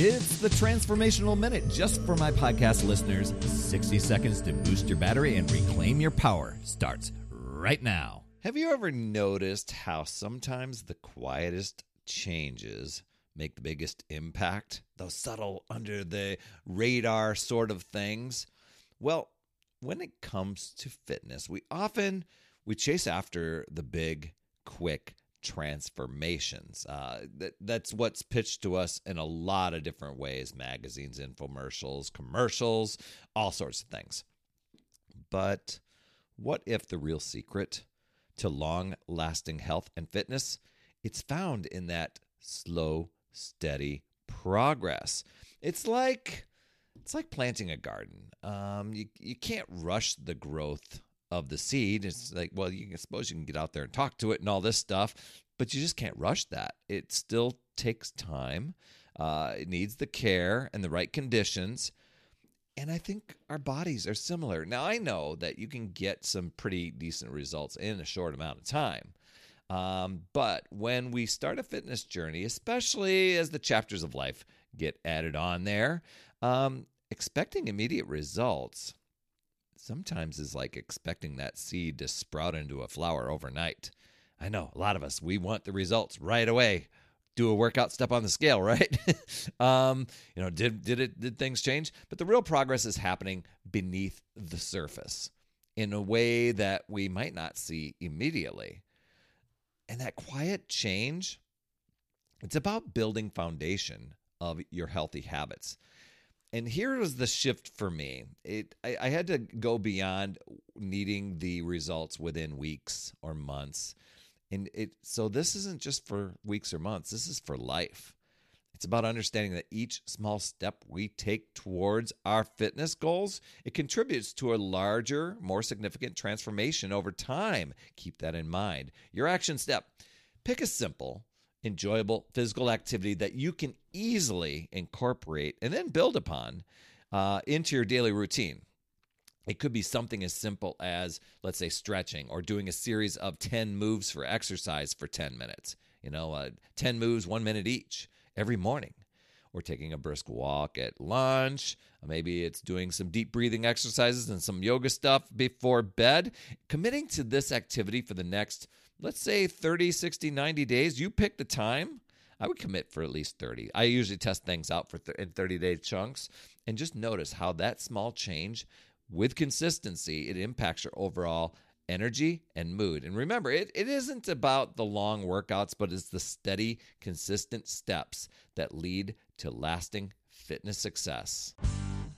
It's the Transformational Minute just for my podcast listeners. 60 seconds to boost your battery and reclaim your power starts right now. Have you ever noticed how sometimes the quietest changes make the biggest impact? Those subtle, under the radar sort of things? Well, when it comes to fitness, we often we chase after the big, quick transformations. Uh, that, that's what's pitched to us in a lot of different ways magazines, infomercials, commercials, all sorts of things. But what if the real secret to long lasting health and fitness it's found in that slow steady progress it's like it's like planting a garden um, you, you can't rush the growth of the seed. It's like, well, you can suppose you can get out there and talk to it and all this stuff, but you just can't rush that. It still takes time. Uh, it needs the care and the right conditions. And I think our bodies are similar. Now, I know that you can get some pretty decent results in a short amount of time. Um, but when we start a fitness journey, especially as the chapters of life get added on there, um, expecting immediate results sometimes is like expecting that seed to sprout into a flower overnight. I know a lot of us, we want the results right away. Do a workout, step on the scale, right? um, you know, did did it did things change? But the real progress is happening beneath the surface in a way that we might not see immediately. And that quiet change, it's about building foundation of your healthy habits and here was the shift for me. It I, I, had to go beyond needing the results within weeks or months, and it so this isn't just for weeks or months. This is for life. It's about understanding that each small step we take towards our fitness goals, it contributes to a larger, more significant transformation over time. Keep that in mind. Your action step. Pick a simple, enjoyable physical activity that you can easily incorporate and then build upon uh, into your daily routine. It could be something as simple as, let's say, stretching or doing a series of 10 moves for exercise for 10 minutes. You know, uh, 10 moves, one minute each every morning. Or taking a brisk walk at lunch. Maybe it's doing some deep breathing exercises and some yoga stuff before bed. Committing to this activity for the next let's say 30, 60, 90 days, you pick the time. I would commit for at least 30. I usually test things out for th- in 30 day chunks and just notice how that small change with consistency it impacts your overall energy and mood. And remember, it, it isn't about the long workouts, but it's the steady, consistent steps that lead to lasting fitness success.